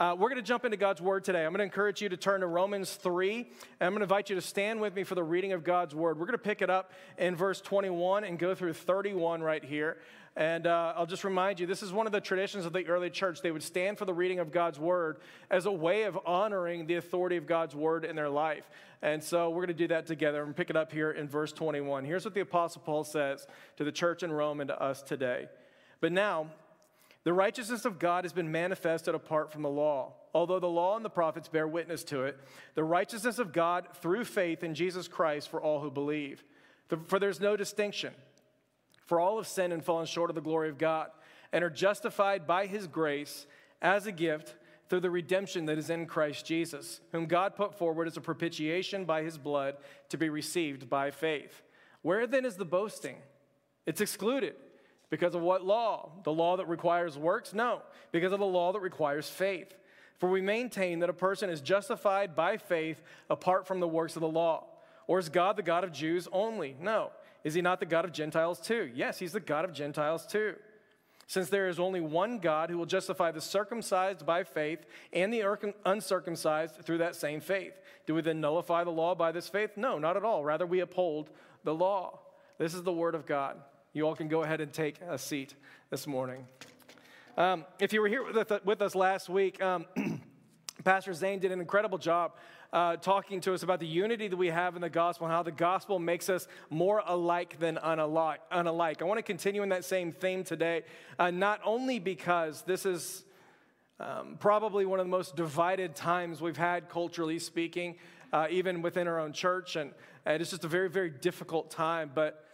Uh, we're going to jump into God's Word today. I'm going to encourage you to turn to Romans 3, and I'm going to invite you to stand with me for the reading of God's Word. We're going to pick it up in verse 21 and go through 31 right here. And uh, I'll just remind you, this is one of the traditions of the early church. They would stand for the reading of God's word as a way of honoring the authority of God's word in their life. And so we're going to do that together and pick it up here in verse 21. Here's what the Apostle Paul says to the church in Rome and to us today. But now, the righteousness of God has been manifested apart from the law. Although the law and the prophets bear witness to it, the righteousness of God through faith in Jesus Christ for all who believe. For there's no distinction. For all have sinned and fallen short of the glory of God, and are justified by his grace as a gift through the redemption that is in Christ Jesus, whom God put forward as a propitiation by his blood to be received by faith. Where then is the boasting? It's excluded. Because of what law? The law that requires works? No, because of the law that requires faith. For we maintain that a person is justified by faith apart from the works of the law. Or is God the God of Jews only? No. Is he not the God of Gentiles too? Yes, he's the God of Gentiles too. Since there is only one God who will justify the circumcised by faith and the uncircumcised through that same faith. Do we then nullify the law by this faith? No, not at all. Rather, we uphold the law. This is the word of God. You all can go ahead and take a seat this morning. Um, if you were here with us last week, um, Pastor Zane did an incredible job uh, talking to us about the unity that we have in the gospel and how the gospel makes us more alike than unalike. unalike. I want to continue in that same theme today, uh, not only because this is um, probably one of the most divided times we've had culturally speaking, uh, even within our own church, and, and it's just a very, very difficult time, but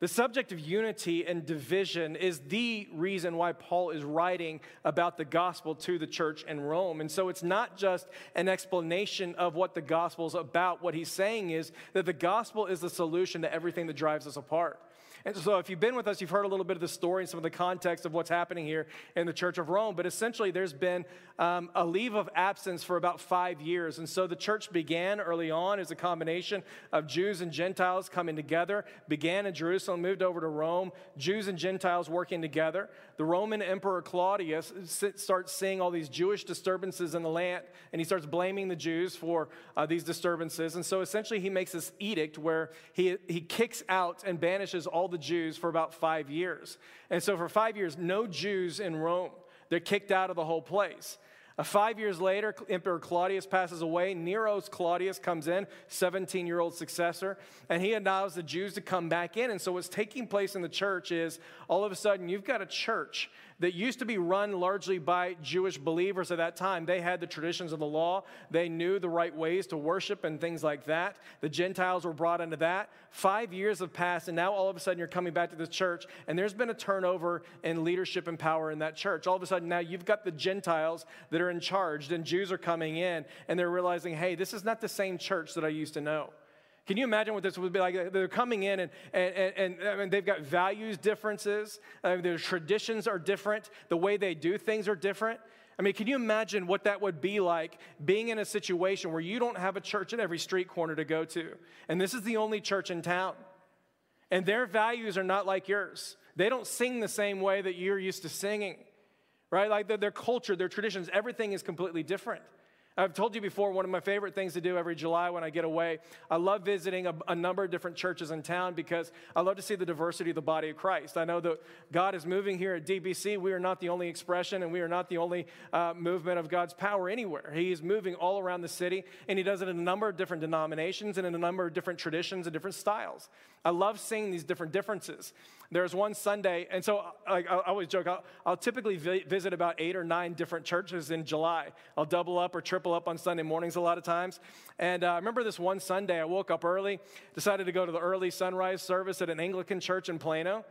the subject of unity and division is the reason why Paul is writing about the gospel to the church in Rome. And so it's not just an explanation of what the gospel is about. What he's saying is that the gospel is the solution to everything that drives us apart. And so, if you've been with us, you've heard a little bit of the story and some of the context of what's happening here in the Church of Rome. But essentially, there's been um, a leave of absence for about five years. And so, the church began early on as a combination of Jews and Gentiles coming together, began in Jerusalem, moved over to Rome, Jews and Gentiles working together. The Roman Emperor Claudius starts seeing all these Jewish disturbances in the land, and he starts blaming the Jews for uh, these disturbances. And so, essentially, he makes this edict where he, he kicks out and banishes all the Jews for about five years. And so, for five years, no Jews in Rome. They're kicked out of the whole place. Uh, five years later, Emperor Claudius passes away. Nero's Claudius comes in, 17 year old successor, and he allows the Jews to come back in. And so, what's taking place in the church is all of a sudden you've got a church that used to be run largely by Jewish believers at that time. They had the traditions of the law, they knew the right ways to worship and things like that. The Gentiles were brought into that. Five years have passed, and now all of a sudden you're coming back to the church, and there's been a turnover in leadership and power in that church. All of a sudden now you've got the Gentiles that are in charge, and Jews are coming in, and they're realizing, hey, this is not the same church that I used to know. Can you imagine what this would be like? They're coming in and, and, and, and they've got values differences, uh, their traditions are different, the way they do things are different. I mean, can you imagine what that would be like being in a situation where you don't have a church at every street corner to go to? And this is the only church in town. And their values are not like yours. They don't sing the same way that you're used to singing, right? Like their, their culture, their traditions, everything is completely different. I've told you before, one of my favorite things to do every July when I get away, I love visiting a, a, number of different churches in town because I love to see the diversity of the body of Christ. I know that God is moving here at DBC. We are not the only expression and we are not the only uh, movement of God's power anywhere. He is moving all around the city and He does it in a number of different denominations and in a number of different traditions and different styles. I love seeing these different differences. There's one Sunday, and so I, I always joke, I'll, I'll typically vi- visit about eight or nine different churches in July. I'll double up or triple up on Sunday mornings a lot of times. And uh, I remember this one Sunday, I woke up early, decided to go to the early sunrise service at an Anglican church in Plano.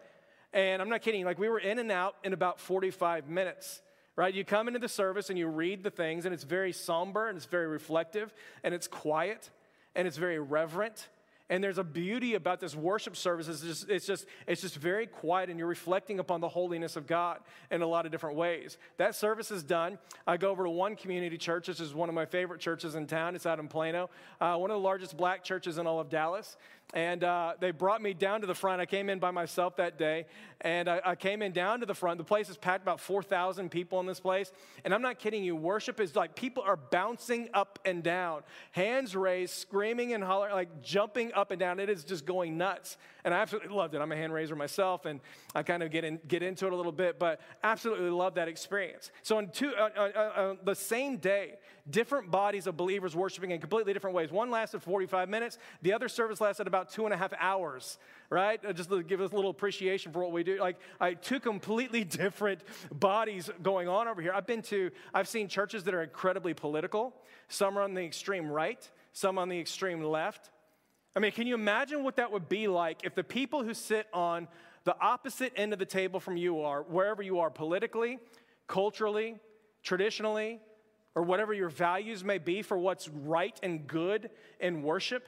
And I'm not kidding, like we were in and out in about 45 minutes right? You come into the service and you read the things, and it's very somber and it's very reflective and it's quiet and it's very reverent and there's a beauty about this worship service. It's just, it's just, it's just very quiet, and you're reflecting upon the holiness of God in a lot of different ways. That service is done. I go over to one community church. This is one of my favorite churches in town. It's out in Plano, uh, one of the largest black churches in all of Dallas. And uh, they brought me down to the front. I came in by myself that day, and I, I came in down to the front. The place is packed, about 4,000 people in this place. And I'm not kidding you, worship is like people are bouncing up and down, hands raised, screaming and hollering, like jumping up and down. It is just going nuts. And I absolutely loved it. I'm a hand raiser myself, and I kind of get, in, get into it a little bit, but absolutely love that experience. So, on two, uh, uh, uh, uh the same day, different bodies of believers worshiping in completely different ways. One lasted 45 minutes, the other service lasted about two and a half hours, right? Uh, just to give us a little appreciation for what we do. Like, I, two completely different bodies going on over here. I've been to, I've seen churches that are incredibly political. Some are on the extreme right, some on the extreme left. I mean, can you imagine what that would be like if the people who sit on the opposite end of the table from you are, wherever you are politically, culturally, traditionally, or whatever your values may be for what's right and good in worship.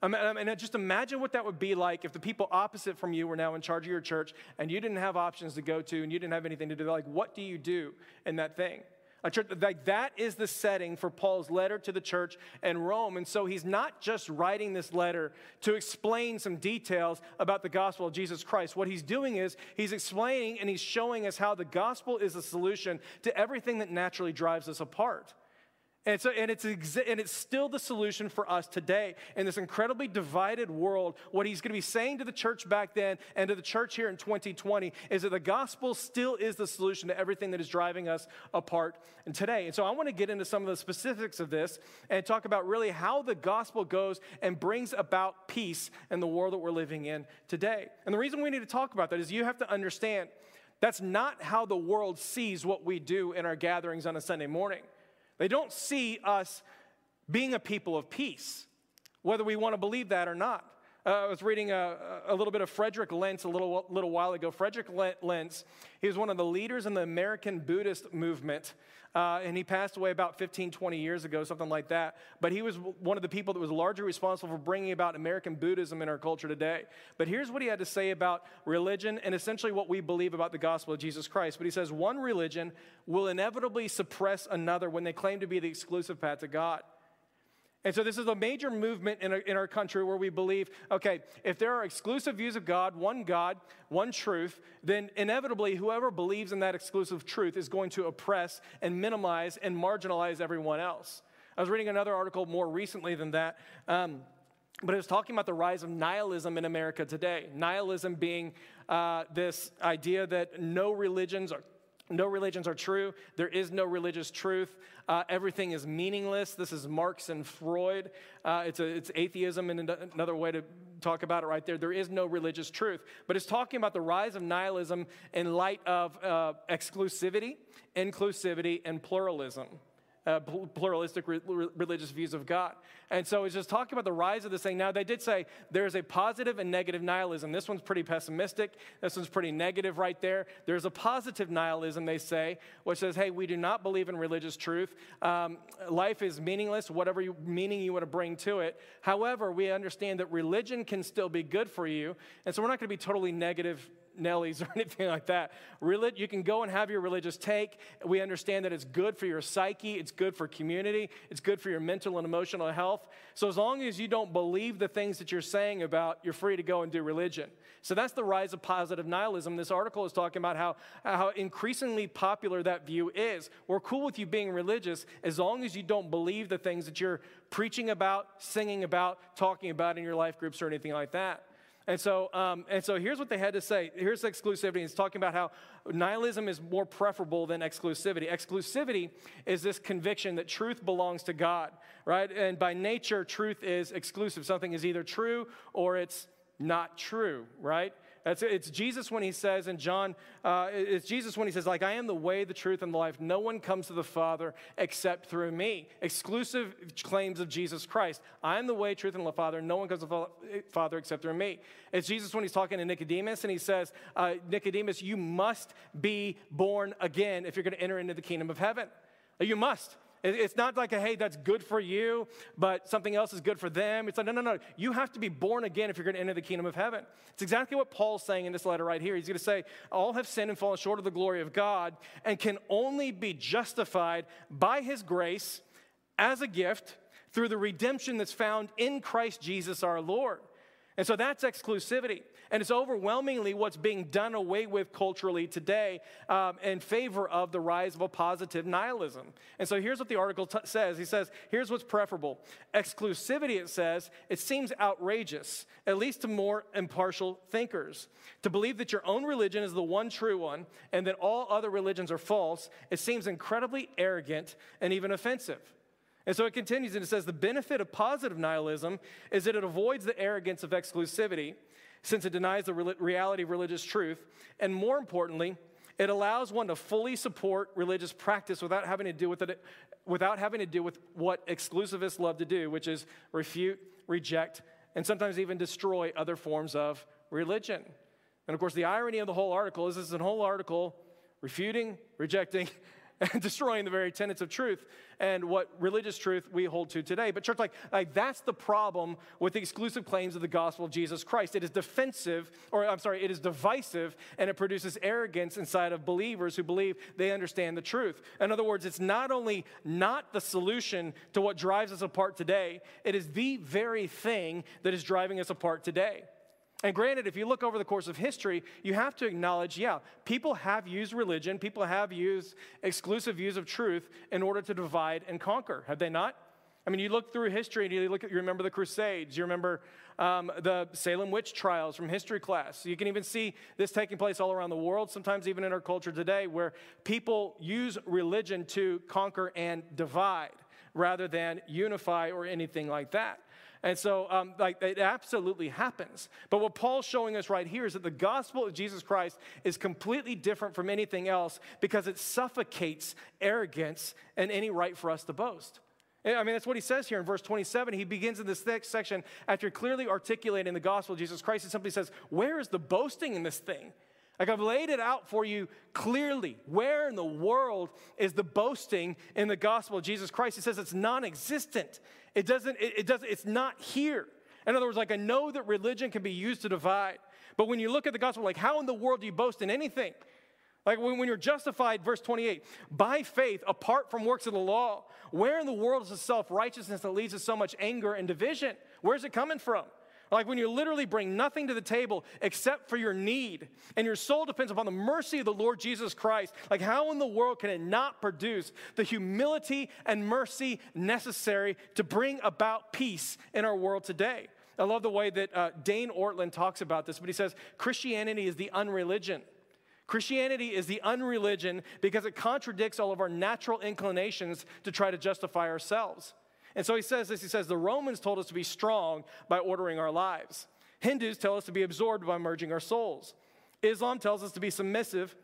I mean, just imagine what that would be like if the people opposite from you were now in charge of your church and you didn't have options to go to and you didn't have anything to do. Like, what do you do in that thing? A church, like that is the setting for Paul's letter to the church in Rome. And so he's not just writing this letter to explain some details about the gospel of Jesus Christ. What he's doing is he's explaining and he's showing us how the gospel is a solution to everything that naturally drives us apart. And, so, and, it's exa- and it's still the solution for us today in this incredibly divided world. What he's going to be saying to the church back then and to the church here in 2020 is that the gospel still is the solution to everything that is driving us apart and today. And so I want to get into some of the specifics of this and talk about really how the gospel goes and brings about peace in the world that we're living in today. And the reason we need to talk about that is you have to understand that's not how the world sees what we do in our gatherings on a Sunday morning. They don't see us being a people of peace, whether we want to believe that or not. Uh, I was reading a, a, little bit of Frederick Lenz a little, little while ago. Frederick Lenz, he was one of the leaders in the American Buddhist movement, uh, and he passed away about 15, 20 years ago, something like that. But he was one of the people that was largely responsible for bringing about American Buddhism in our culture today. But here's what he had to say about religion and essentially what we believe about the gospel of Jesus Christ. But he says, one religion will inevitably suppress another when they claim to be the exclusive path to God. And so, this is a major movement in our, in our country where we believe okay, if there are exclusive views of God, one God, one truth, then inevitably whoever believes in that exclusive truth is going to oppress and minimize and marginalize everyone else. I was reading another article more recently than that. Um, but it was talking about the rise of nihilism in America today. Nihilism being uh, this idea that no religions are no religions are true. There is no religious truth. Uh, everything is meaningless. This is Marx and Freud. Uh, it's, a, it's atheism and another way to talk about it right there. There is no religious truth. But it's talking about the rise of nihilism in light of uh, exclusivity, inclusivity, and pluralism uh, pluralistic re- religious views of God. And so it's just talking about the rise of this thing. Now, they did say there's a positive and negative nihilism. This one's pretty pessimistic. This one's pretty negative right there. There's a positive nihilism, they say, which says, hey, we do not believe in religious truth. Um, life is meaningless, whatever you, meaning you want to bring to it. However, we understand that religion can still be good for you. And so we're not going to be totally negative Nellies or anything like that. Relig- you can go and have your religious take. We understand that it's good for your psyche, it's good for community, it's good for your mental and emotional health. So as long as you don't believe the things that you're saying about, you're free to go and do religion. So that's the rise of positive nihilism. This article is talking about how, how increasingly popular that view is. We're cool with you being religious as long as you don't believe the things that you're preaching about, singing about, talking about in your life groups or anything like that. And so, um, and so here's what they had to say. Here's exclusivity. It's talking about how nihilism is more preferable than exclusivity. Exclusivity is this conviction that truth belongs to God, right? And by nature, truth is exclusive. Something is either true or it's not true, right? It's, it's Jesus when he says in John, uh, it's Jesus when he says, like, I am the way, the truth, and the life. No one comes to the Father except through me. Exclusive claims of Jesus Christ. I am the way, truth, and the Father. No one comes to the Father except through me. It's Jesus when he's talking to Nicodemus and he says, uh, Nicodemus, you must be born again if you're going to enter into the kingdom of heaven. You must. It's not like a, hey, that's good for you, but something else is good for them. It's like, no, no, no. You have to be born again if you're going to enter the kingdom of heaven. It's exactly what Paul's saying in this letter right here. He's going to say, all have sinned and fallen short of the glory of God and can only be justified by his grace as a gift through the redemption that's found in Christ Jesus our Lord. And so that's exclusivity. And it's overwhelmingly what's being done away with culturally today um, in favor of the rise of a positive nihilism. And so here's what the article t- says He says, here's what's preferable. Exclusivity, it says, it seems outrageous, at least to more impartial thinkers. To believe that your own religion is the one true one and that all other religions are false, it seems incredibly arrogant and even offensive. And so it continues and it says the benefit of positive nihilism is that it avoids the arrogance of exclusivity since it denies the reality of religious truth. And more importantly, it allows one to fully support religious practice without having to do with it, without having to do with what exclusivists love to do, which is refute, reject, and sometimes even destroy other forms of religion. And of course, the irony of the whole article is this is a whole article refuting, rejecting, and destroying the very tenets of truth and what religious truth we hold to today. But, church, like, like that's the problem with the exclusive claims of the gospel of Jesus Christ. It is defensive, or I'm sorry, it is divisive, and it produces arrogance inside of believers who believe they understand the truth. In other words, it's not only not the solution to what drives us apart today, it is the very thing that is driving us apart today. And granted, if you look over the course of history, you have to acknowledge yeah, people have used religion, people have used exclusive views of truth in order to divide and conquer, have they not? I mean, you look through history and you look at, you remember the Crusades, you remember um, the Salem witch trials from history class. You can even see this taking place all around the world, sometimes even in our culture today, where people use religion to conquer and divide rather than unify or anything like that. And so, um, like, it absolutely happens. But what Paul's showing us right here is that the gospel of Jesus Christ is completely different from anything else because it suffocates arrogance and any right for us to boast. I mean, that's what he says here in verse 27. He begins in this next section after clearly articulating the gospel of Jesus Christ. He simply says, Where is the boasting in this thing? Like I've laid it out for you clearly. Where in the world is the boasting in the gospel of Jesus Christ? He says it's non existent. It doesn't, it, it doesn't, it's not here. In other words, like I know that religion can be used to divide, but when you look at the gospel, like how in the world do you boast in anything? Like when, when you're justified, verse 28, by faith, apart from works of the law, where in the world is the self righteousness that leads to so much anger and division? Where's it coming from? Like when you literally bring nothing to the table except for your need, and your soul depends upon the mercy of the Lord Jesus Christ. Like, how in the world can it not produce the humility and mercy necessary to bring about peace in our world today? I love the way that uh, Dane Ortlund talks about this, but he says Christianity is the unreligion. Christianity is the unreligion because it contradicts all of our natural inclinations to try to justify ourselves. And so he says this he says, The Romans told us to be strong by ordering our lives. Hindus tell us to be absorbed by merging our souls. Islam tells us to be submissive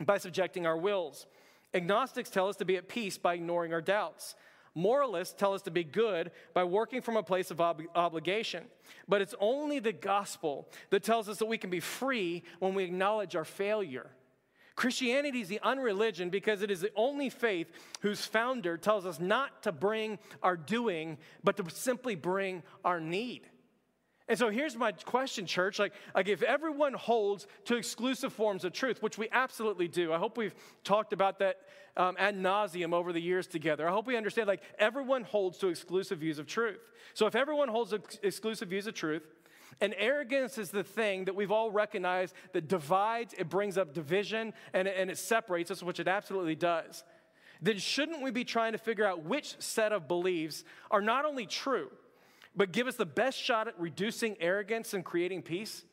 by subjecting our wills. Agnostics tell us to be at peace by ignoring our doubts. Moralists tell us to be good by working from a place of ob- obligation. But it's only the gospel that tells us that we can be free when we acknowledge our failure. Christianity is the unreligion because it is the only faith whose founder tells us not to bring our doing, but to simply bring our need. And so here's my question, church. Like, like if everyone holds to exclusive forms of truth, which we absolutely do, I hope we've talked about that um, ad nauseum over the years together. I hope we understand like everyone holds to exclusive views of truth. So if everyone holds ex- exclusive views of truth, and arrogance is the thing that we've all recognized that divides, it brings up division, and, and it separates us, which it absolutely does. Then shouldn't we be trying to figure out which set of beliefs are not only true, but give us the best shot at reducing arrogance and creating peace?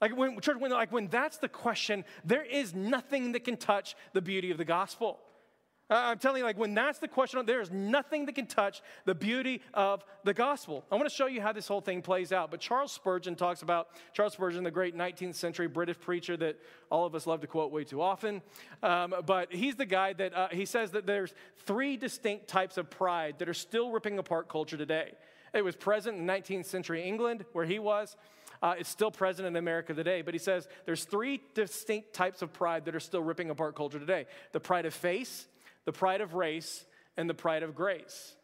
Like when, church, when, like when that's the question, there is nothing that can touch the beauty of the gospel. Uh, I'm telling you, like, when that's the question, there is nothing that can touch the beauty of the gospel. I want to show you how this whole thing plays out. But Charles Spurgeon talks about Charles Spurgeon, the great 19th century British preacher that all of us love to quote way too often. Um, but he's the guy that uh, he says that there's three distinct types of pride that are still ripping apart culture today. It was present in 19th century England, where he was. Uh, it's still present in America today. But he says there's three distinct types of pride that are still ripping apart culture today the pride of face the pride of race, and the pride of grace.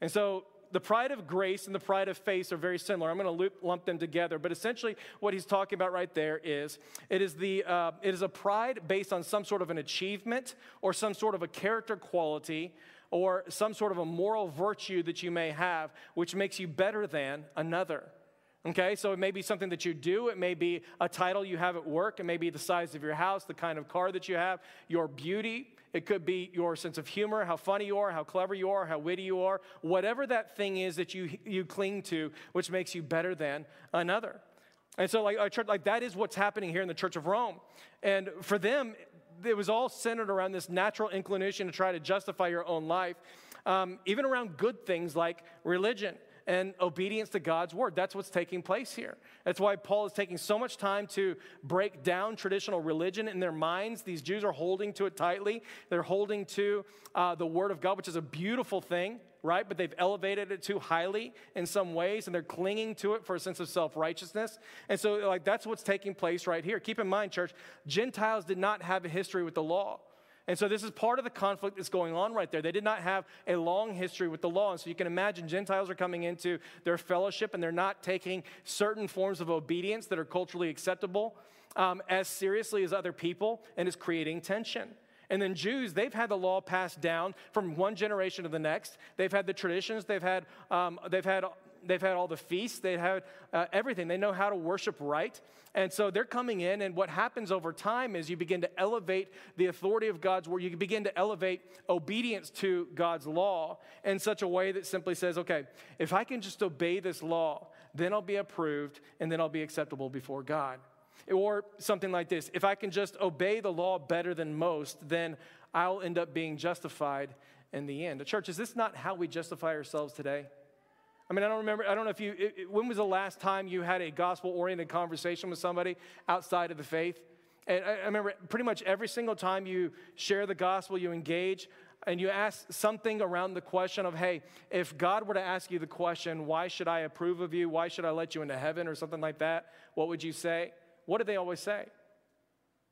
And so the pride of grace and the pride of faith are very similar. I'm going to lump them together, but essentially, what he's talking about right there is it is the uh, it is a pride based on some sort of an achievement or some sort of a character quality or some sort of a moral virtue that you may have, which makes you better than another. Okay, so it may be something that you do. It may be a title you have at work. It may be the size of your house, the kind of car that you have, your beauty. It could be your sense of humor, how funny you are, how clever you are, how witty you are. Whatever that thing is that you, you cling to, which makes you better than another. And so, like, like that is what's happening here in the Church of Rome. And for them, it was all centered around this natural inclination to try to justify your own life, um, even around good things like religion and obedience to God's word. That's what's taking place here. That's why Paul is taking so much time to break down traditional religion in their minds. These Jews are holding to it tightly, they're holding to uh, the word of God, which is a beautiful thing. Right, but they've elevated it too highly in some ways, and they're clinging to it for a sense of self righteousness. And so, like, that's what's taking place right here. Keep in mind, church, Gentiles did not have a history with the law. And so this is part of the conflict that's going on right there. They did not have a long history with the law. And so you can imagine Gentiles are coming into their fellowship and they're not taking certain forms of obedience that are culturally acceptable um, as seriously as other people, and is creating tension. And then Jews, they've had the law passed down from one generation to the next. They've had the traditions, they've had, um, they've had they've had all the feasts, they have uh, everything. They know how to worship right. And so they're coming in, and what happens over time is you begin to elevate the authority of God's word. You begin to elevate obedience to God's law in such a way that simply says, okay, if I can just obey this law, then I'll be approved and then I'll be acceptable before God. Or something like this if I can just obey the law better than most, then I'll end up being justified in the end. The church, is this not how we justify ourselves today? I mean, I don't remember, I don't know if you, it, it, when was the last time you had a gospel oriented conversation with somebody outside of the faith? And I, I remember pretty much every single time you share the gospel, you engage, and you ask something around the question of, hey, if God were to ask you the question, why should I approve of you? Why should I let you into heaven or something like that? What would you say? What do they always say?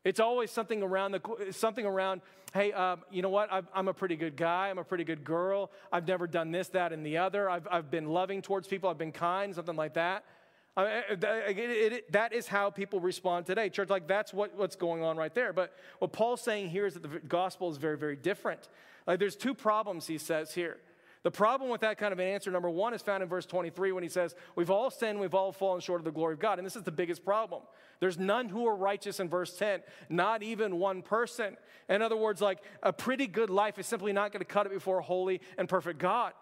It's always something around the something around. Hey, um, you know what? i am a pretty good guy. I'm a pretty good girl. I've never done this, that, and the other. I've, I've been loving towards people. I've been kind, something like that. I it, it, it, that is how people respond today. Church, like that's what, what's going on right there. But what Paul's saying here is that the gospel is very, very different. Like there's two problems he says here. The problem with that kind of an answer, number one, is found in verse 23 when he says, We've all sinned, we've all fallen short of the glory of God. And this is the biggest problem. There's none who are righteous in verse 10, not even one person. In other words, like a pretty good life is simply not going to cut it before a holy and perfect God.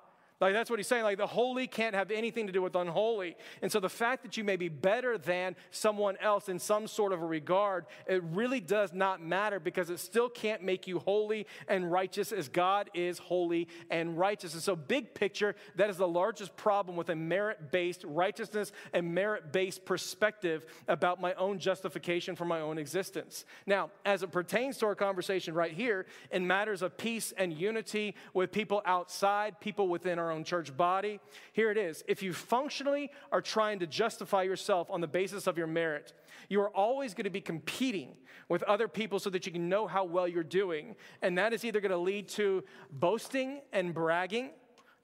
Like that's what he's saying. Like the holy can't have anything to do with unholy. And so the fact that you may be better than someone else in some sort of a regard, it really does not matter because it still can't make you holy and righteous as God is holy and righteous. And so, big picture, that is the largest problem with a merit based righteousness and merit based perspective about my own justification for my own existence. Now, as it pertains to our conversation right here, in matters of peace and unity with people outside, people within our our own church body. Here it is. If you functionally are trying to justify yourself on the basis of your merit, you are always going to be competing with other people so that you can know how well you're doing. And that is either going to lead to boasting and bragging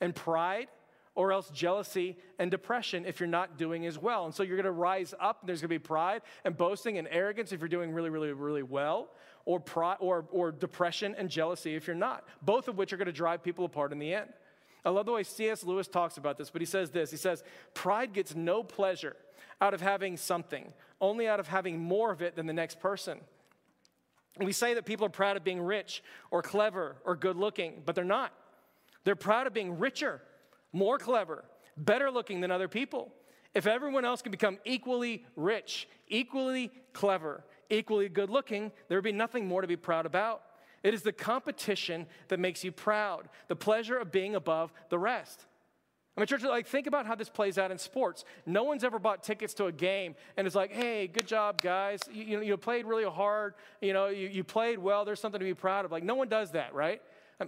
and pride or else jealousy and depression if you're not doing as well. And so you're going to rise up, and there's going to be pride and boasting and arrogance if you're doing really, really, really well, or, or, or depression and jealousy if you're not, both of which are going to drive people apart in the end. I love the way C.S. Lewis talks about this, but he says this He says, Pride gets no pleasure out of having something, only out of having more of it than the next person. We say that people are proud of being rich or clever or good looking, but they're not. They're proud of being richer, more clever, better looking than other people. If everyone else can become equally rich, equally clever, equally good looking, there would be nothing more to be proud about. It is the competition that makes you proud, the pleasure of being above the rest. I mean, church, like, think about how this plays out in sports. No one's ever bought tickets to a game and it's like, hey, good job, guys. You, you, know, you played really hard. You know, you, you played well. There's something to be proud of. Like, no one does that, right?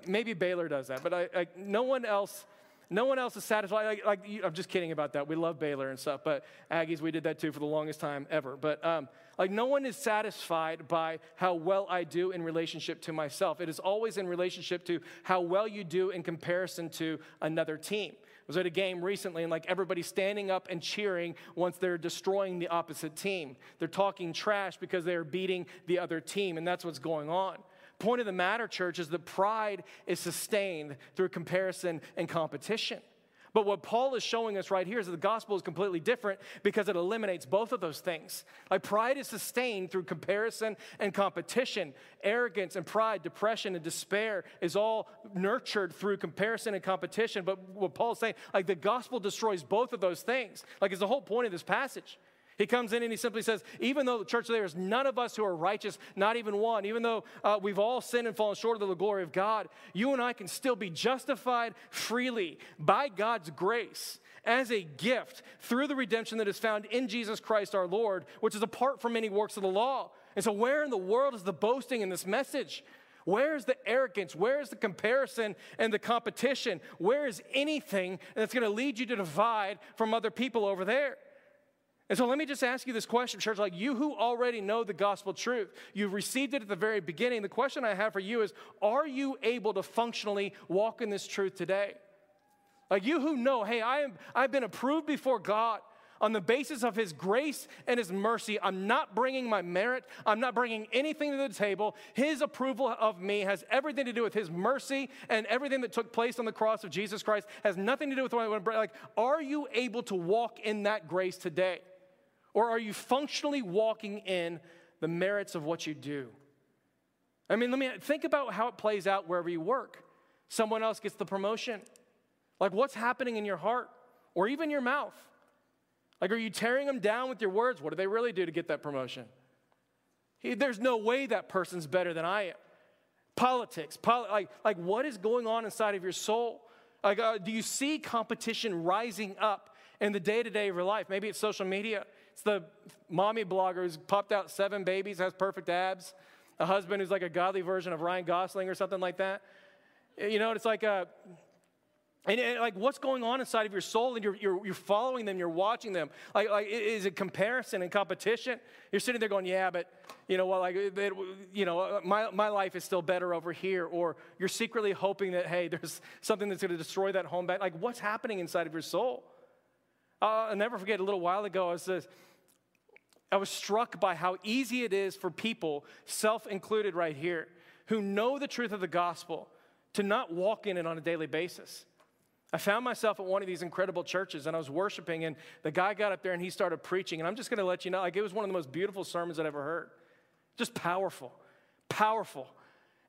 Maybe Baylor does that, but I, I, no one else no one else is satisfied. Like, like, I'm just kidding about that. We love Baylor and stuff, but Aggies, we did that too for the longest time ever. But um, like, no one is satisfied by how well I do in relationship to myself. It is always in relationship to how well you do in comparison to another team. I was at a game recently, and like everybody's standing up and cheering once they're destroying the opposite team. They're talking trash because they're beating the other team, and that's what's going on. Point of the matter, church, is that pride is sustained through comparison and competition. But what Paul is showing us right here is that the gospel is completely different because it eliminates both of those things. Like pride is sustained through comparison and competition. Arrogance and pride, depression and despair is all nurtured through comparison and competition. But what Paul's saying, like the gospel destroys both of those things. Like it's the whole point of this passage. He comes in and he simply says, even though the church there is none of us who are righteous, not even one, even though uh, we've all sinned and fallen short of the glory of God, you and I can still be justified freely by God's grace as a gift through the redemption that is found in Jesus Christ our Lord, which is apart from any works of the law. And so, where in the world is the boasting in this message? Where is the arrogance? Where is the comparison and the competition? Where is anything that's going to lead you to divide from other people over there? And so let me just ask you this question, church. Like you who already know the gospel truth, you've received it at the very beginning. The question I have for you is Are you able to functionally walk in this truth today? Like you who know, hey, I am, I've been approved before God on the basis of His grace and His mercy. I'm not bringing my merit, I'm not bringing anything to the table. His approval of me has everything to do with His mercy and everything that took place on the cross of Jesus Christ has nothing to do with what I want to bring. Like, are you able to walk in that grace today? Or are you functionally walking in the merits of what you do? I mean, let me think about how it plays out wherever you work. Someone else gets the promotion. Like, what's happening in your heart or even your mouth? Like, are you tearing them down with your words? What do they really do to get that promotion? There's no way that person's better than I am. Politics, poli- like, like what is going on inside of your soul? Like, uh, do you see competition rising up in the day to day of your life? Maybe it's social media. It's the mommy blogger who's popped out seven babies, has perfect abs, a husband who's like a godly version of Ryan Gosling or something like that. You know, it's like a, and, and, like what's going on inside of your soul? And you're, you're, you're following them you're watching them. Like, like is it comparison and competition? You're sitting there going yeah but you know well like it, you know my, my life is still better over here. Or you're secretly hoping that hey there's something that's going to destroy that home back. Like what's happening inside of your soul? Uh, I'll never forget a little while ago, I was, uh, I was struck by how easy it is for people, self included right here, who know the truth of the gospel to not walk in it on a daily basis. I found myself at one of these incredible churches and I was worshiping, and the guy got up there and he started preaching. And I'm just gonna let you know, like, it was one of the most beautiful sermons I'd ever heard. Just powerful, powerful.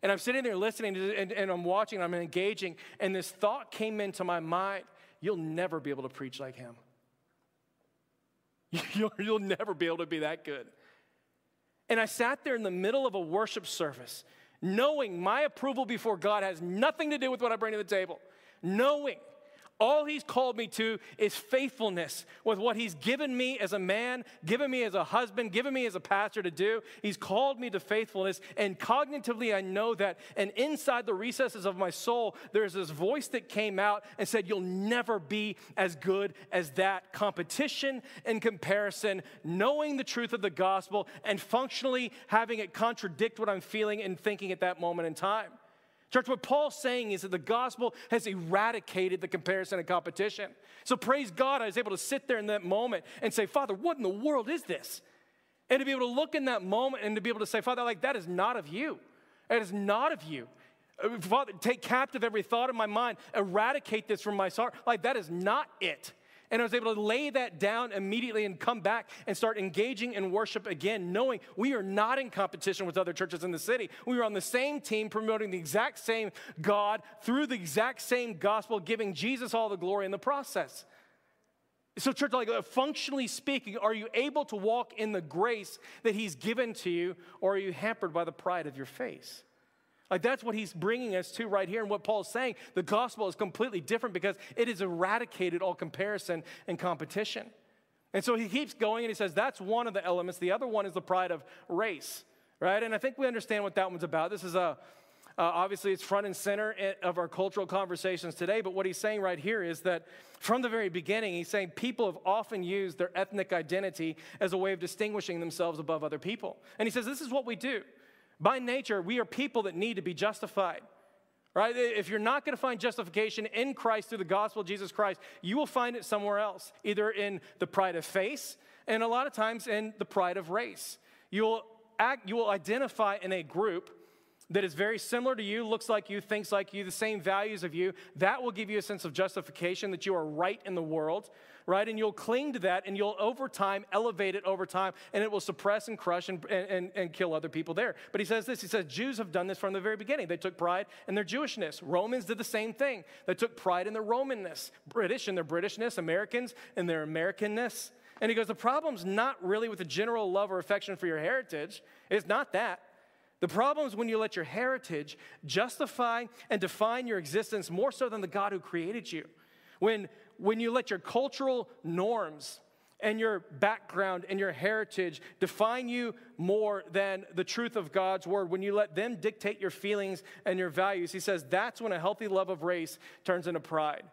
And I'm sitting there listening and, and I'm watching, and I'm engaging, and this thought came into my mind you'll never be able to preach like him. You'll, never be able to be that good. And I sat there in the middle of a worship service, knowing my approval before God has nothing to do with what I bring to the table, knowing all he's called me to is faithfulness with what he's given me as a man, given me as a husband, given me as a pastor to do. He's called me to faithfulness. And cognitively, I know that. And inside the recesses of my soul, there's this voice that came out and said, You'll never be as good as that. Competition and comparison, knowing the truth of the gospel and functionally having it contradict what I'm feeling and thinking at that moment in time. Church, what Paul's saying is that the gospel has eradicated the comparison and competition. So praise God, I was able to sit there in that moment and say, Father, what in the world is this? And to be able to look in that moment and to be able to say, Father, like that is not of you. It is not of you. Father, take captive every thought in my mind, eradicate this from my heart. Like that is not it. And I was able to lay that down immediately and come back and start engaging in worship again, knowing we are not in competition with other churches in the city. We are on the same team, promoting the exact same God through the exact same gospel, giving Jesus all the glory in the process. So, church, like functionally speaking, are you able to walk in the grace that He's given to you, or are you hampered by the pride of your face? Like that's what he's bringing us to right here. And what Paul's saying, the gospel is completely different because it has eradicated all comparison and competition. And so he keeps going and he says that's one of the elements. The other one is the pride of race, right? And I think we understand what that one's about. This is a uh, obviously, it's front and center of our cultural conversations today, but what he's saying right here is that from the very beginning, he's saying people have often used their ethnic identity as a way of distinguishing themselves above other people. And he says, This is what we do. By nature, we are people that need to be justified. Right? If you're not going to find justification in Christ through the gospel of Jesus Christ, you will find it somewhere else, either in the pride of face and a lot of times in the pride of race. You will act, you will identify in a group that is very similar to you, looks like you, thinks like you, the same values of you, that will give you a sense of justification that you are right in the world, right? And you'll cling to that and you'll over time elevate it over time and it will suppress and crush and, and, and kill other people there. But he says this he says, Jews have done this from the very beginning. They took pride in their Jewishness. Romans did the same thing. They took pride in their Romanness, British in their Britishness, Americans in their Americanness. And he goes, the problem's not really with the general love or affection for your heritage. It's not that. The problem is when you let your heritage justify and define your existence more so than the God who created you. When, when you let your cultural norms and your background and your heritage define you more than the truth of God's word, when you let them dictate your feelings and your values, he says that's when a healthy love of race turns into pride.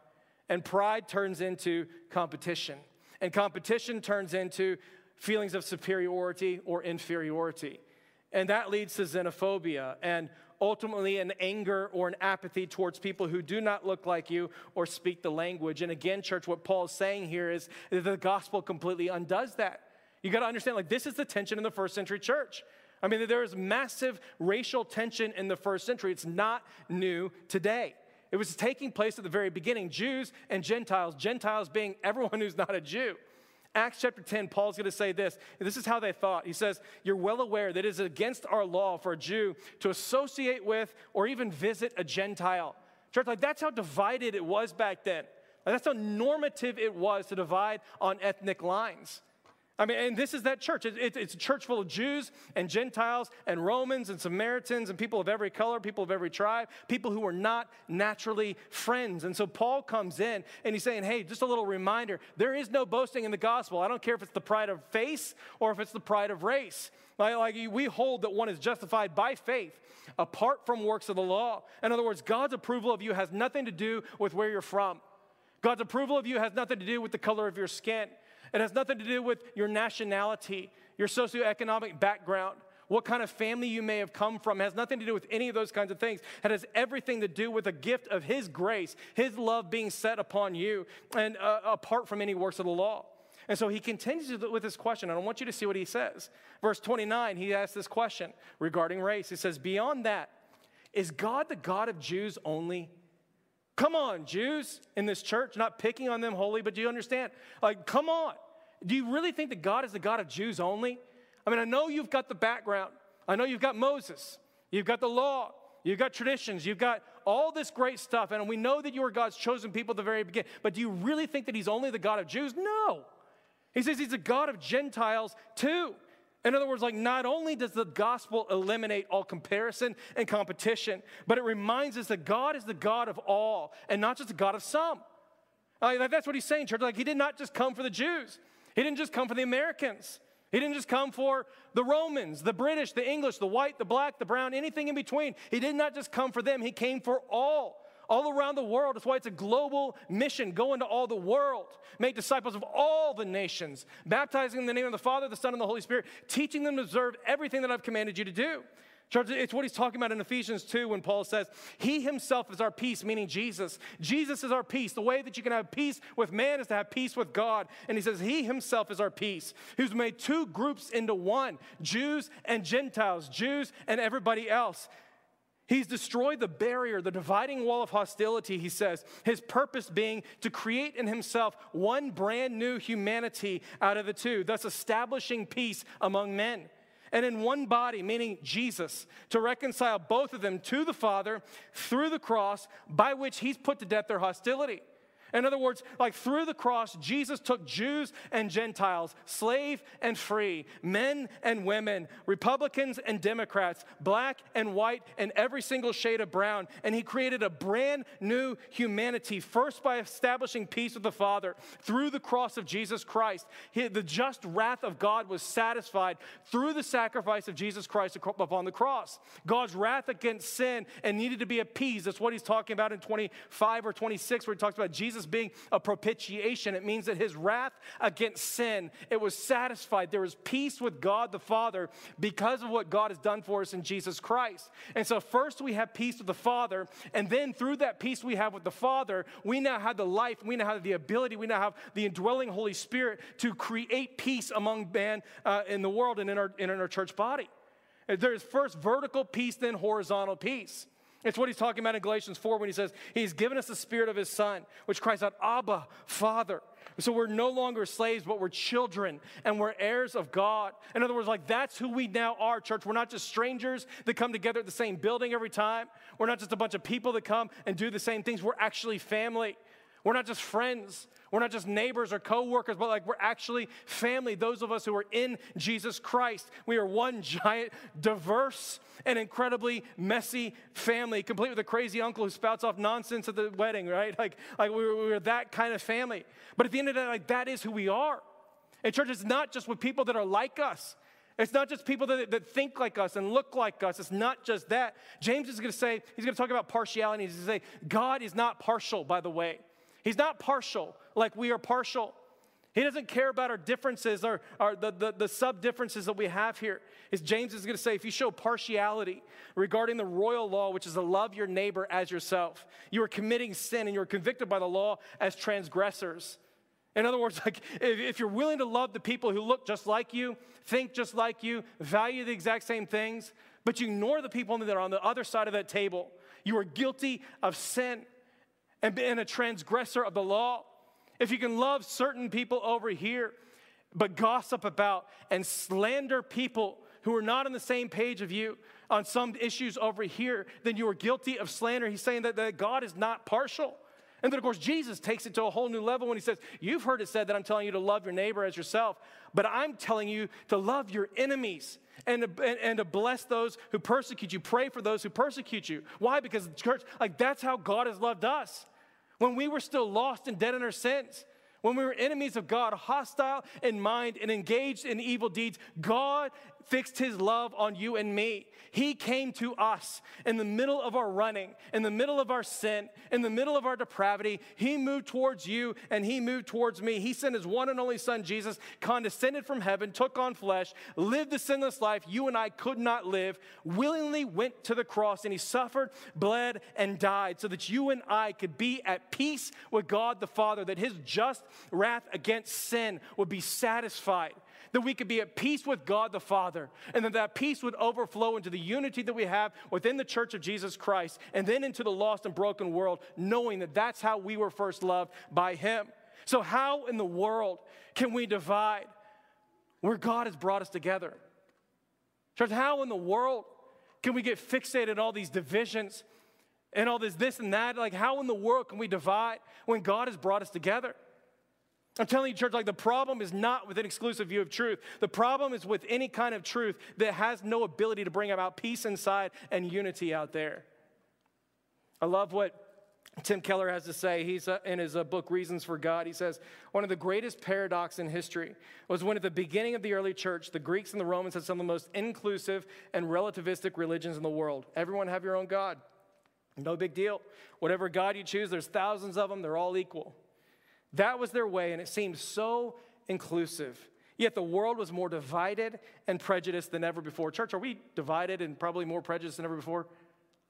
And pride turns into competition. And competition turns into feelings of superiority or inferiority. And that leads to xenophobia and ultimately an anger or an apathy towards people who do not look like you or speak the language. And again, church, what Paul is saying here is that the gospel completely undoes that. You got to understand, like, this is the tension in the first century church. I mean, there is massive racial tension in the first century. It's not new today. It was taking place at the very beginning Jews and Gentiles, Gentiles being everyone who's not a Jew. Acts chapter 10, Paul's going to say this. This is how they thought. He says, You're well aware that it is against our law for a Jew to associate with or even visit a Gentile. Church, like that's how divided it was back then. Like, that's how normative it was to divide on ethnic lines. I mean, and this is that church. It, it, it's a church full of Jews and Gentiles and Romans and Samaritans and people of every color, people of every tribe, people who are not naturally friends. And so Paul comes in and he's saying, hey, just a little reminder there is no boasting in the gospel. I don't care if it's the pride of face or if it's the pride of race. Like, like we hold that one is justified by faith apart from works of the law. In other words, God's approval of you has nothing to do with where you're from. God's approval of you has nothing to do with the color of your skin. It has nothing to do with your nationality, your socioeconomic background, what kind of family you may have come from. It has nothing to do with any of those kinds of things. It has everything to do with the gift of His grace, His love being set upon you, and uh, apart from any works of the law. And so he continues with this question, and I want you to see what he says. Verse 29, he asks this question regarding race. He says, Beyond that, is God the God of Jews only? Come on, Jews in this church, not picking on them wholly, but do you understand? Like, come on. Do you really think that God is the God of Jews only? I mean, I know you've got the background. I know you've got Moses. You've got the law. You've got traditions. You've got all this great stuff. And we know that you are God's chosen people at the very beginning. But do you really think that He's only the God of Jews? No. He says He's a God of Gentiles too. In other words, like not only does the gospel eliminate all comparison and competition, but it reminds us that God is the God of all and not just the God of some. Like, that's what he's saying, church. Like he did not just come for the Jews. He didn't just come for the Americans. He didn't just come for the Romans, the British, the English, the white, the black, the brown, anything in between. He did not just come for them, he came for all all around the world. That's why it's a global mission. Go into all the world, make disciples of all the nations, baptizing in the name of the Father, the Son, and the Holy Spirit, teaching them to observe everything that I've commanded you to do. Church, it's what he's talking about in Ephesians 2 when Paul says, He himself is our peace, meaning Jesus. Jesus is our peace. The way that you can have peace with man is to have peace with God. And he says, He himself is our peace, who's made two groups into one Jews and Gentiles, Jews and everybody else. He's destroyed the barrier, the dividing wall of hostility, he says, his purpose being to create in himself one brand new humanity out of the two, thus establishing peace among men. And in one body, meaning Jesus, to reconcile both of them to the Father through the cross by which he's put to death their hostility. In other words, like through the cross, Jesus took Jews and Gentiles, slave and free, men and women, Republicans and Democrats, black and white, and every single shade of brown. And he created a brand new humanity, first by establishing peace with the Father through the cross of Jesus Christ. He, the just wrath of God was satisfied through the sacrifice of Jesus Christ upon the cross. God's wrath against sin and needed to be appeased. That's what he's talking about in 25 or 26, where he talks about Jesus Jesus being a propitiation. It means that his wrath against sin, it was satisfied. There was peace with God the Father because of what God has done for us in Jesus Christ. And so first we have peace with the Father, and then through that peace we have with the Father, we now have the life, we now have the ability, we now have the indwelling Holy Spirit to create peace among man uh, in the world and in our, in our church body. There's first vertical peace, then horizontal peace. It's what he's talking about in Galatians 4 when he says, He's given us the spirit of His Son, which cries out, Abba, Father. So we're no longer slaves, but we're children and we're heirs of God. In other words, like that's who we now are, church. We're not just strangers that come together at the same building every time. We're not just a bunch of people that come and do the same things. We're actually family. We're not just friends. We're not just neighbors or coworkers, but like we're actually family. Those of us who are in Jesus Christ. We are one giant, diverse, and incredibly messy family, complete with a crazy uncle who spouts off nonsense at the wedding, right? Like, like we were, we were that kind of family. But at the end of the day, like that is who we are. And church is not just with people that are like us. It's not just people that, that think like us and look like us. It's not just that. James is going to say, he's going to talk about partiality. He's going to say, God is not partial, by the way. He's not partial like we are partial. He doesn't care about our differences or, or the, the, the sub differences that we have here. Is James is going to say if you show partiality regarding the royal law, which is to love your neighbor as yourself, you are committing sin and you are convicted by the law as transgressors. In other words, like if, if you're willing to love the people who look just like you, think just like you, value the exact same things, but you ignore the people that are on the other side of that table, you are guilty of sin and, and a transgressor of the law. If you can love certain people over here, but gossip about and slander people who are not on the same page of you on some issues over here, then you are guilty of slander. He's saying that, that God is not partial. And then, of course, Jesus takes it to a whole new level when he says, You've heard it said that I'm telling you to love your neighbor as yourself, but I'm telling you to love your enemies and to, and, and to bless those who persecute you. Pray for those who persecute you. Why? Because, the church, like that's how God has loved us. When we were still lost and dead in our sins, when we were enemies of God, hostile in mind and engaged in evil deeds, God fixed his love on you and me. He came to us in the middle of our running, in the middle of our sin, in the middle of our depravity. He moved towards you and he moved towards me. He sent his one and only son, Jesus, condescended from heaven, took on flesh, lived the sinless life you and I could not live, willingly went to the cross, and he suffered, bled, and died so that you and I could be at peace with God the Father, that his just wrath against sin would be satisfied that we could be at peace with God the Father, and that that peace would overflow into the unity that we have within the church of Jesus Christ, and then into the lost and broken world, knowing that that's how we were first loved by Him. So, how in the world can we divide where God has brought us together? Church, how in the world can we get fixated on all these divisions and all this, this and that? Like, how in the world can we divide when God has brought us together? I'm telling you, church, like the problem is not with an exclusive view of truth. The problem is with any kind of truth that has no ability to bring about peace inside and unity out there. I love what Tim Keller has to say. He's uh, in his uh, book, Reasons for God. He says, One of the greatest paradox in history was when at the beginning of the early church, the Greeks and the Romans had some of the most inclusive and relativistic religions in the world. Everyone have your own God. No big deal. Whatever God you choose, there's thousands of them, they're all equal. That was their way, and it seemed so inclusive. Yet the world was more divided and prejudiced than ever before. Church, are we divided and probably more prejudiced than ever before?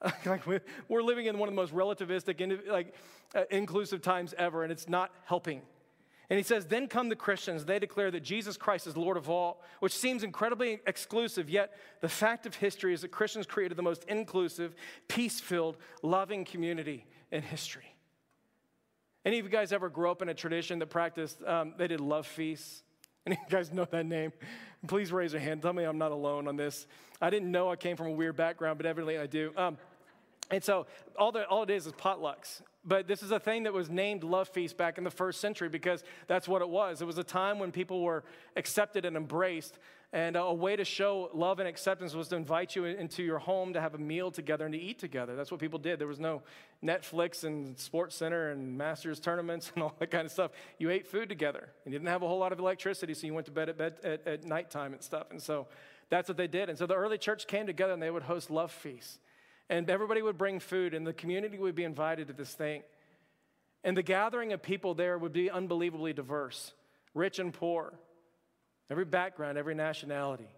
like we're living in one of the most relativistic, like uh, inclusive times ever, and it's not helping. And he says, Then come the Christians. They declare that Jesus Christ is Lord of all, which seems incredibly exclusive. Yet the fact of history is that Christians created the most inclusive, peace filled, loving community in history. Any of you guys ever grew up in a tradition that practiced, um, they did love feasts? Any of you guys know that name? Please raise your hand. Tell me I'm not alone on this. I didn't know I came from a weird background, but evidently I do. Um, and so all, the, all it is is potlucks. But this is a thing that was named Love Feast back in the first century because that's what it was. It was a time when people were accepted and embraced. And uh, a way to show love and acceptance was to invite you into your home to have a meal together and to eat together. That's what people did. There was no Netflix and Sports Center and Masters tournaments and all that kind of stuff. You ate food together. And you didn't have a whole lot of electricity, so you went to bed at, bed at, at nighttime and stuff. And so that's what they did. And so the early church came together and they would host love feasts. And everybody would bring food, and the community would be invited to this thing. And the gathering of people there would be unbelievably diverse rich and poor, every background, every nationality,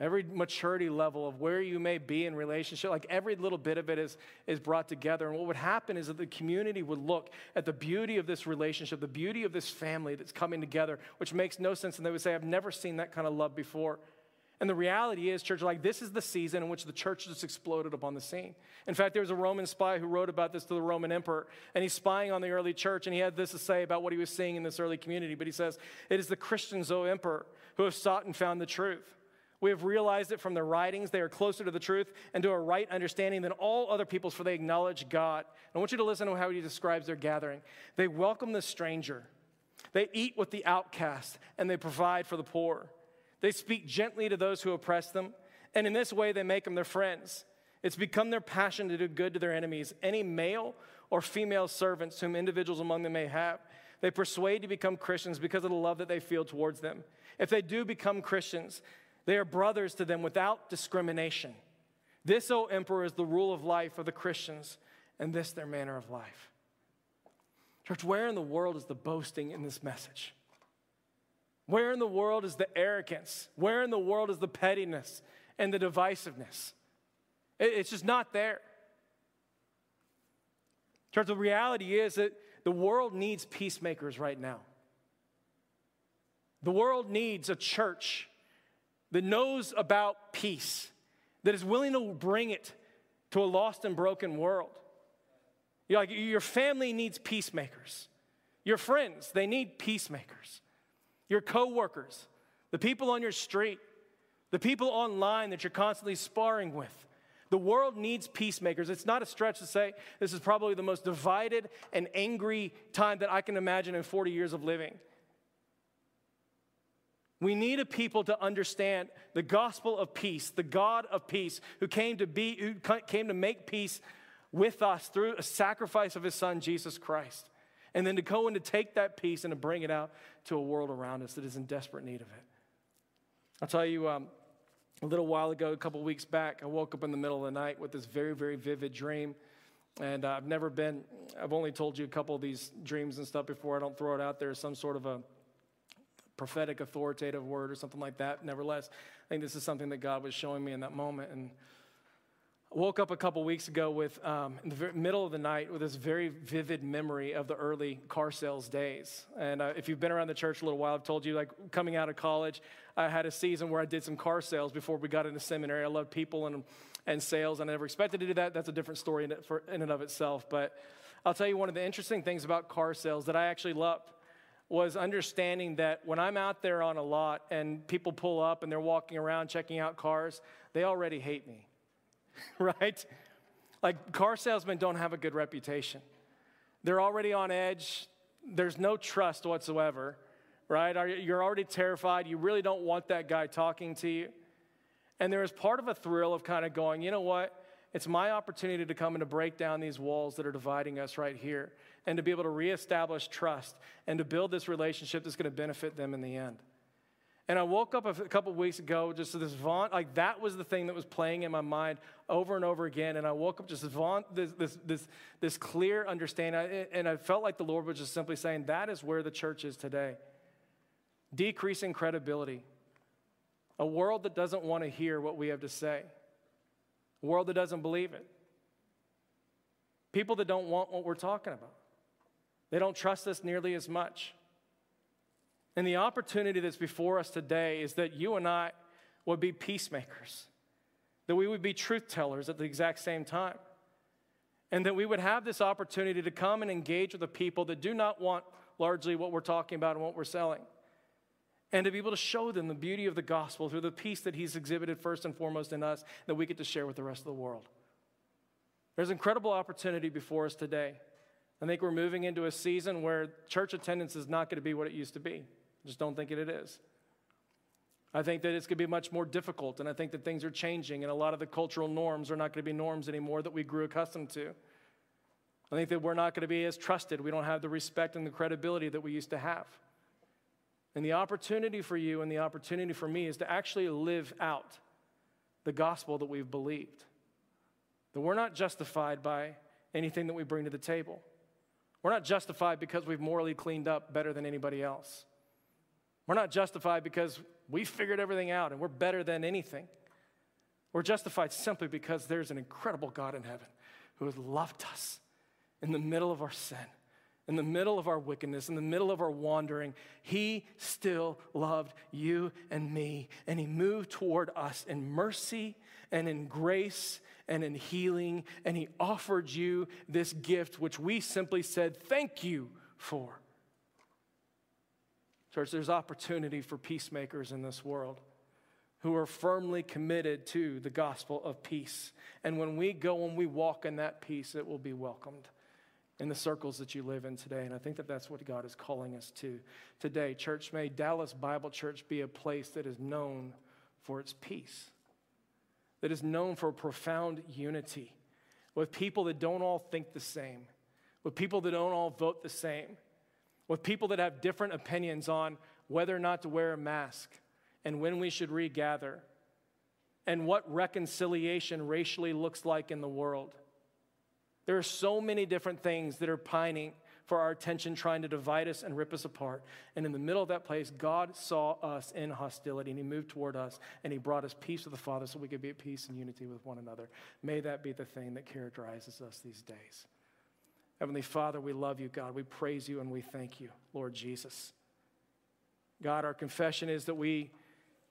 every maturity level of where you may be in relationship. Like every little bit of it is, is brought together. And what would happen is that the community would look at the beauty of this relationship, the beauty of this family that's coming together, which makes no sense. And they would say, I've never seen that kind of love before. And the reality is, church, like this is the season in which the church just exploded upon the scene. In fact, there was a Roman spy who wrote about this to the Roman emperor, and he's spying on the early church, and he had this to say about what he was seeing in this early community. But he says, It is the Christians, O emperor, who have sought and found the truth. We have realized it from their writings. They are closer to the truth and to a right understanding than all other peoples, for they acknowledge God. I want you to listen to how he describes their gathering. They welcome the stranger, they eat with the outcast, and they provide for the poor. They speak gently to those who oppress them, and in this way they make them their friends. It's become their passion to do good to their enemies, any male or female servants whom individuals among them may have. They persuade to become Christians because of the love that they feel towards them. If they do become Christians, they are brothers to them without discrimination. This, O emperor, is the rule of life of the Christians, and this their manner of life. Church, where in the world is the boasting in this message? Where in the world is the arrogance? Where in the world is the pettiness and the divisiveness? It's just not there. Church, the reality is that the world needs peacemakers right now. The world needs a church that knows about peace, that is willing to bring it to a lost and broken world. You're like, your family needs peacemakers. Your friends, they need peacemakers. Your coworkers, the people on your street, the people online that you're constantly sparring with. The world needs peacemakers. It's not a stretch to say this is probably the most divided and angry time that I can imagine in 40 years of living. We need a people to understand the gospel of peace, the God of peace, who came to be, who came to make peace with us through a sacrifice of his son, Jesus Christ. And then to go and to take that peace and to bring it out to a world around us that is in desperate need of it. I'll tell you, um, a little while ago, a couple weeks back, I woke up in the middle of the night with this very, very vivid dream. And uh, I've never been, I've only told you a couple of these dreams and stuff before. I don't throw it out there as some sort of a prophetic, authoritative word or something like that. Nevertheless, I think this is something that God was showing me in that moment. And woke up a couple weeks ago with, um, in the middle of the night, with this very vivid memory of the early car sales days. And uh, if you've been around the church a little while, I've told you, like coming out of college, I had a season where I did some car sales before we got into seminary. I loved people and, and sales. I never expected to do that. That's a different story in, for, in and of itself. But I'll tell you one of the interesting things about car sales that I actually loved was understanding that when I'm out there on a lot and people pull up and they're walking around checking out cars, they already hate me, right? Like car salesmen don't have a good reputation. They're already on edge. There's no trust whatsoever, right? You're already terrified. You really don't want that guy talking to you. And there is part of a thrill of kind of going, you know what? It's my opportunity to come and to break down these walls that are dividing us right here and to be able to reestablish trust and to build this relationship that's going to benefit them in the end. And I woke up a couple weeks ago just to this vaunt, like that was the thing that was playing in my mind over and over again. And I woke up just this vaunt, this, this, this, this clear understanding. And I felt like the Lord was just simply saying, that is where the church is today. Decreasing credibility. A world that doesn't want to hear what we have to say. A world that doesn't believe it. People that don't want what we're talking about. They don't trust us nearly as much. And the opportunity that's before us today is that you and I would be peacemakers, that we would be truth tellers at the exact same time, and that we would have this opportunity to come and engage with the people that do not want largely what we're talking about and what we're selling. And to be able to show them the beauty of the gospel through the peace that He's exhibited first and foremost in us that we get to share with the rest of the world. There's incredible opportunity before us today. I think we're moving into a season where church attendance is not going to be what it used to be. Just don't think it is. I think that it's going to be much more difficult, and I think that things are changing, and a lot of the cultural norms are not going to be norms anymore that we grew accustomed to. I think that we're not going to be as trusted. We don't have the respect and the credibility that we used to have. And the opportunity for you and the opportunity for me is to actually live out the gospel that we've believed. That we're not justified by anything that we bring to the table. We're not justified because we've morally cleaned up better than anybody else. We're not justified because we figured everything out and we're better than anything. We're justified simply because there's an incredible God in heaven who has loved us in the middle of our sin in the middle of our wickedness, in the middle of our wandering, He still loved you and me. And He moved toward us in mercy and in grace and in healing. And He offered you this gift, which we simply said, Thank you for. Church, there's opportunity for peacemakers in this world who are firmly committed to the gospel of peace. And when we go and we walk in that peace, it will be welcomed in the circles that you live in today. And I think that that's what God is calling us to today. Church, may Dallas Bible Church be a place that is known for its peace, that is known for profound unity with people that don't all think the same, with people that don't all vote the same, with people that have different opinions on whether or not to wear a mask and when we should regather and what reconciliation racially looks like in the world. There are so many different things that are pining for our attention, trying to divide us and rip us apart. And in the middle of that place, God saw us in hostility and He moved toward us and He brought us peace with the Father so we could be at peace and unity with one another. May that be the thing that characterizes us these days. Heavenly Father, we love you, God. We praise you and we thank you, Lord Jesus. God, our confession is that we,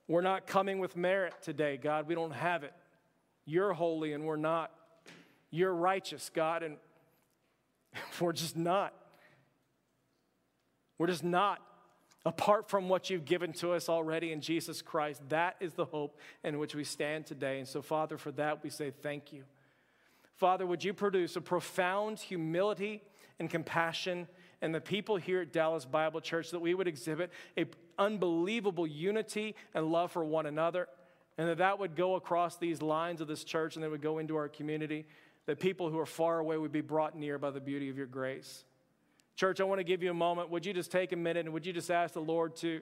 we're not coming with merit today, God. We don't have it. You're holy and we're not. You're righteous, God, and we're just not. We're just not. Apart from what you've given to us already in Jesus Christ, that is the hope in which we stand today. And so, Father, for that we say thank you. Father, would you produce a profound humility and compassion in the people here at Dallas Bible Church that we would exhibit a unbelievable unity and love for one another, and that that would go across these lines of this church and that would go into our community that people who are far away would be brought near by the beauty of your grace. Church, I want to give you a moment. Would you just take a minute and would you just ask the Lord to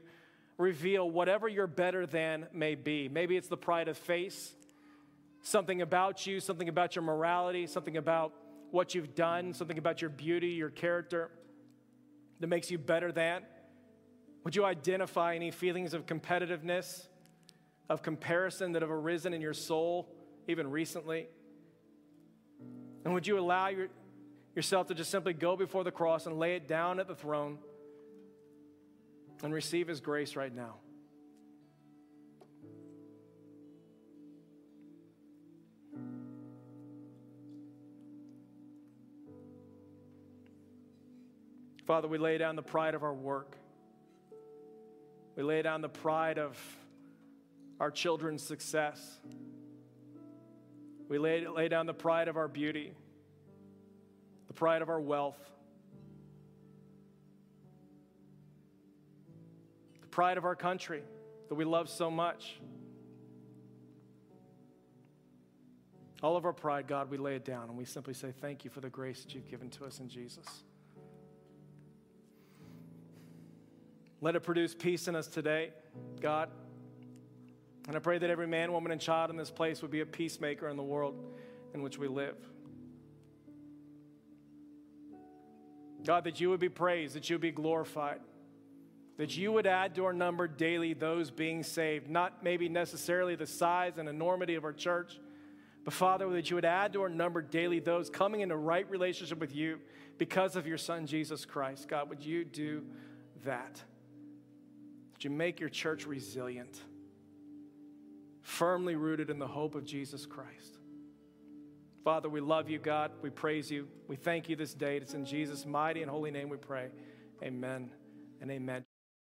reveal whatever your better than may be? Maybe it's the pride of face, something about you, something about your morality, something about what you've done, something about your beauty, your character that makes you better than. Would you identify any feelings of competitiveness, of comparison that have arisen in your soul, even recently? And would you allow your, yourself to just simply go before the cross and lay it down at the throne and receive His grace right now? Father, we lay down the pride of our work. We lay down the pride of our children's success. We lay, lay down the pride of our beauty, the pride of our wealth, the pride of our country that we love so much. All of our pride, God, we lay it down and we simply say, Thank you for the grace that you've given to us in Jesus. Let it produce peace in us today, God. And I pray that every man, woman, and child in this place would be a peacemaker in the world in which we live. God, that you would be praised, that you would be glorified, that you would add to our number daily those being saved, not maybe necessarily the size and enormity of our church, but Father, that you would add to our number daily those coming into right relationship with you because of your Son, Jesus Christ. God, would you do that? Would you make your church resilient? firmly rooted in the hope of Jesus Christ. Father, we love you, God. We praise you. We thank you this day. It's in Jesus' mighty and holy name we pray. Amen and amen.